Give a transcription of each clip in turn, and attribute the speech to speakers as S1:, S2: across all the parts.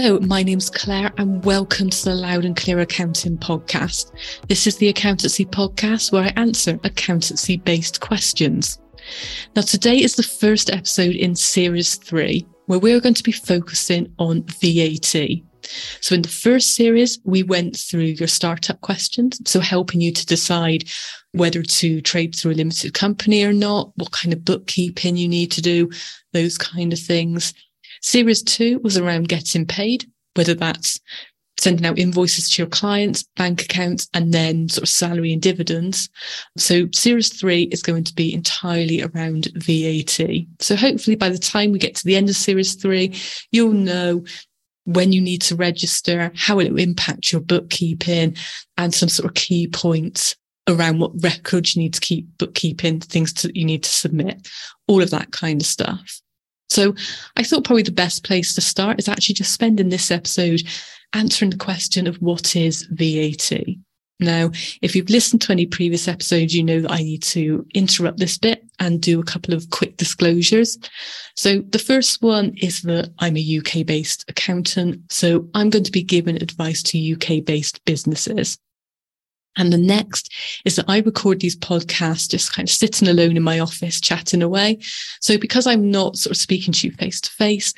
S1: Hello, my name's Claire, and welcome to the Loud and Clear Accounting Podcast. This is the accountancy podcast where I answer accountancy based questions. Now, today is the first episode in series three, where we're going to be focusing on VAT. So, in the first series, we went through your startup questions, so helping you to decide whether to trade through a limited company or not, what kind of bookkeeping you need to do, those kind of things. Series two was around getting paid, whether that's sending out invoices to your clients, bank accounts, and then sort of salary and dividends. So series three is going to be entirely around VAT. So hopefully by the time we get to the end of series three, you'll know when you need to register, how it will impact your bookkeeping and some sort of key points around what records you need to keep bookkeeping, things that you need to submit, all of that kind of stuff. So I thought probably the best place to start is actually just spending this episode answering the question of what is VAT. Now, if you've listened to any previous episodes, you know that I need to interrupt this bit and do a couple of quick disclosures. So the first one is that I'm a UK based accountant. So I'm going to be giving advice to UK based businesses. And the next is that I record these podcasts just kind of sitting alone in my office, chatting away. So because I'm not sort of speaking to you face to face,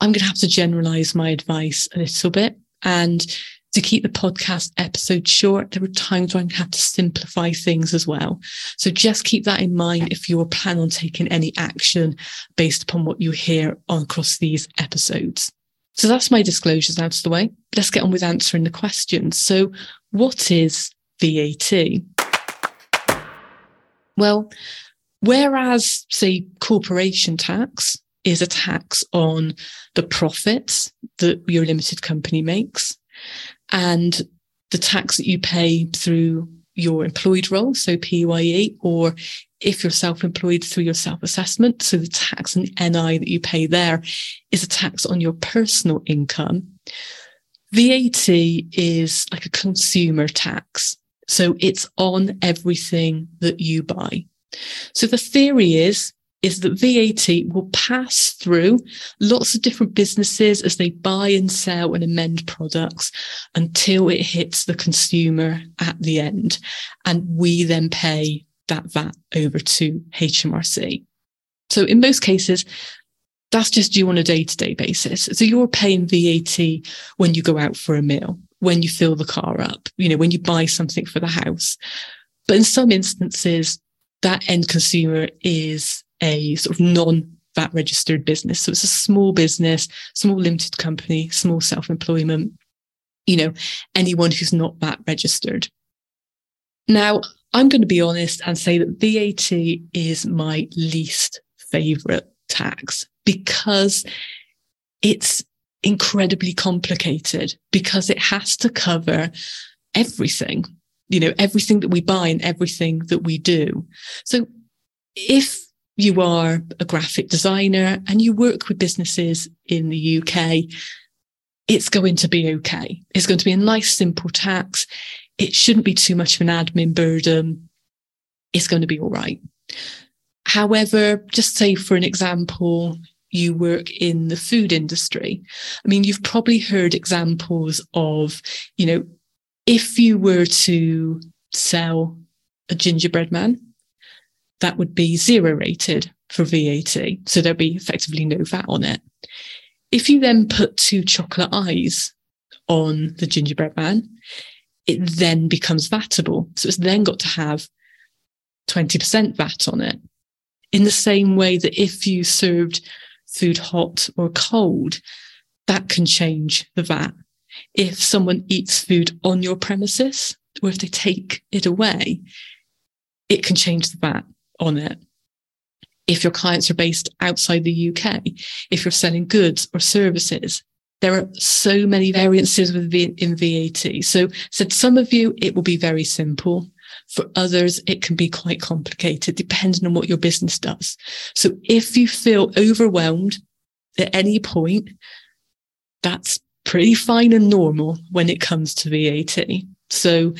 S1: I'm going to have to generalize my advice a little bit. And to keep the podcast episode short, there are times where I have to simplify things as well. So just keep that in mind if you are planning on taking any action based upon what you hear on across these episodes. So that's my disclosures out of the way. Let's get on with answering the questions. So what is VAT. Well, whereas, say, corporation tax is a tax on the profits that your limited company makes and the tax that you pay through your employed role, so PAYE, or if you're self-employed through your self-assessment, so the tax and NI that you pay there is a tax on your personal income. VAT is like a consumer tax. So it's on everything that you buy. So the theory is, is that VAT will pass through lots of different businesses as they buy and sell and amend products until it hits the consumer at the end. And we then pay that VAT over to HMRC. So in most cases, that's just due on a day to day basis. So you're paying VAT when you go out for a meal when you fill the car up, you know, when you buy something for the house. But in some instances, that end consumer is a sort of non VAT registered business. So it's a small business, small limited company, small self employment, you know, anyone who's not VAT registered. Now, I'm going to be honest and say that VAT is my least favorite tax because it's incredibly complicated because it has to cover everything, you know, everything that we buy and everything that we do. So if you are a graphic designer and you work with businesses in the UK, it's going to be okay. It's going to be a nice, simple tax. It shouldn't be too much of an admin burden. It's going to be all right. However, just say for an example, you work in the food industry. I mean, you've probably heard examples of, you know, if you were to sell a gingerbread man, that would be zero rated for VAT. So there'd be effectively no VAT on it. If you then put two chocolate eyes on the gingerbread man, it then becomes VATable. So it's then got to have 20% VAT on it. In the same way that if you served food hot or cold, that can change the VAT. If someone eats food on your premises, or if they take it away, it can change the VAT on it. If your clients are based outside the UK, if you're selling goods or services, there are so many variances with v- in VAT. So said some of you, it will be very simple. For others, it can be quite complicated depending on what your business does. So if you feel overwhelmed at any point, that's pretty fine and normal when it comes to VAT. So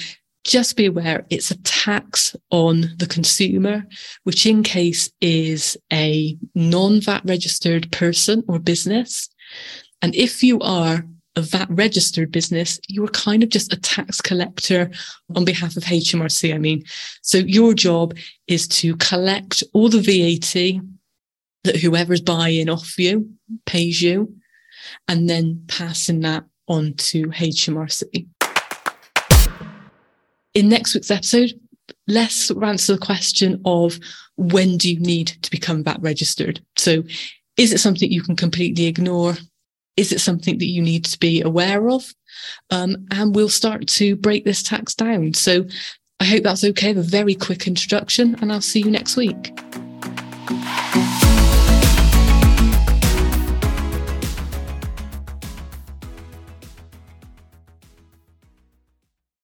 S1: just be aware it's a tax on the consumer, which in case is a non VAT registered person or business. And if you are a VAT registered business, you are kind of just a tax collector on behalf of HMRC. I mean, so your job is to collect all the VAT that whoever's buying off you pays you and then passing that on to HMRC. In next week's episode, let's answer the question of when do you need to become VAT registered? So is it something you can completely ignore? Is it something that you need to be aware of? Um, and we'll start to break this tax down. So I hope that's okay. A very quick introduction, and I'll see you next week.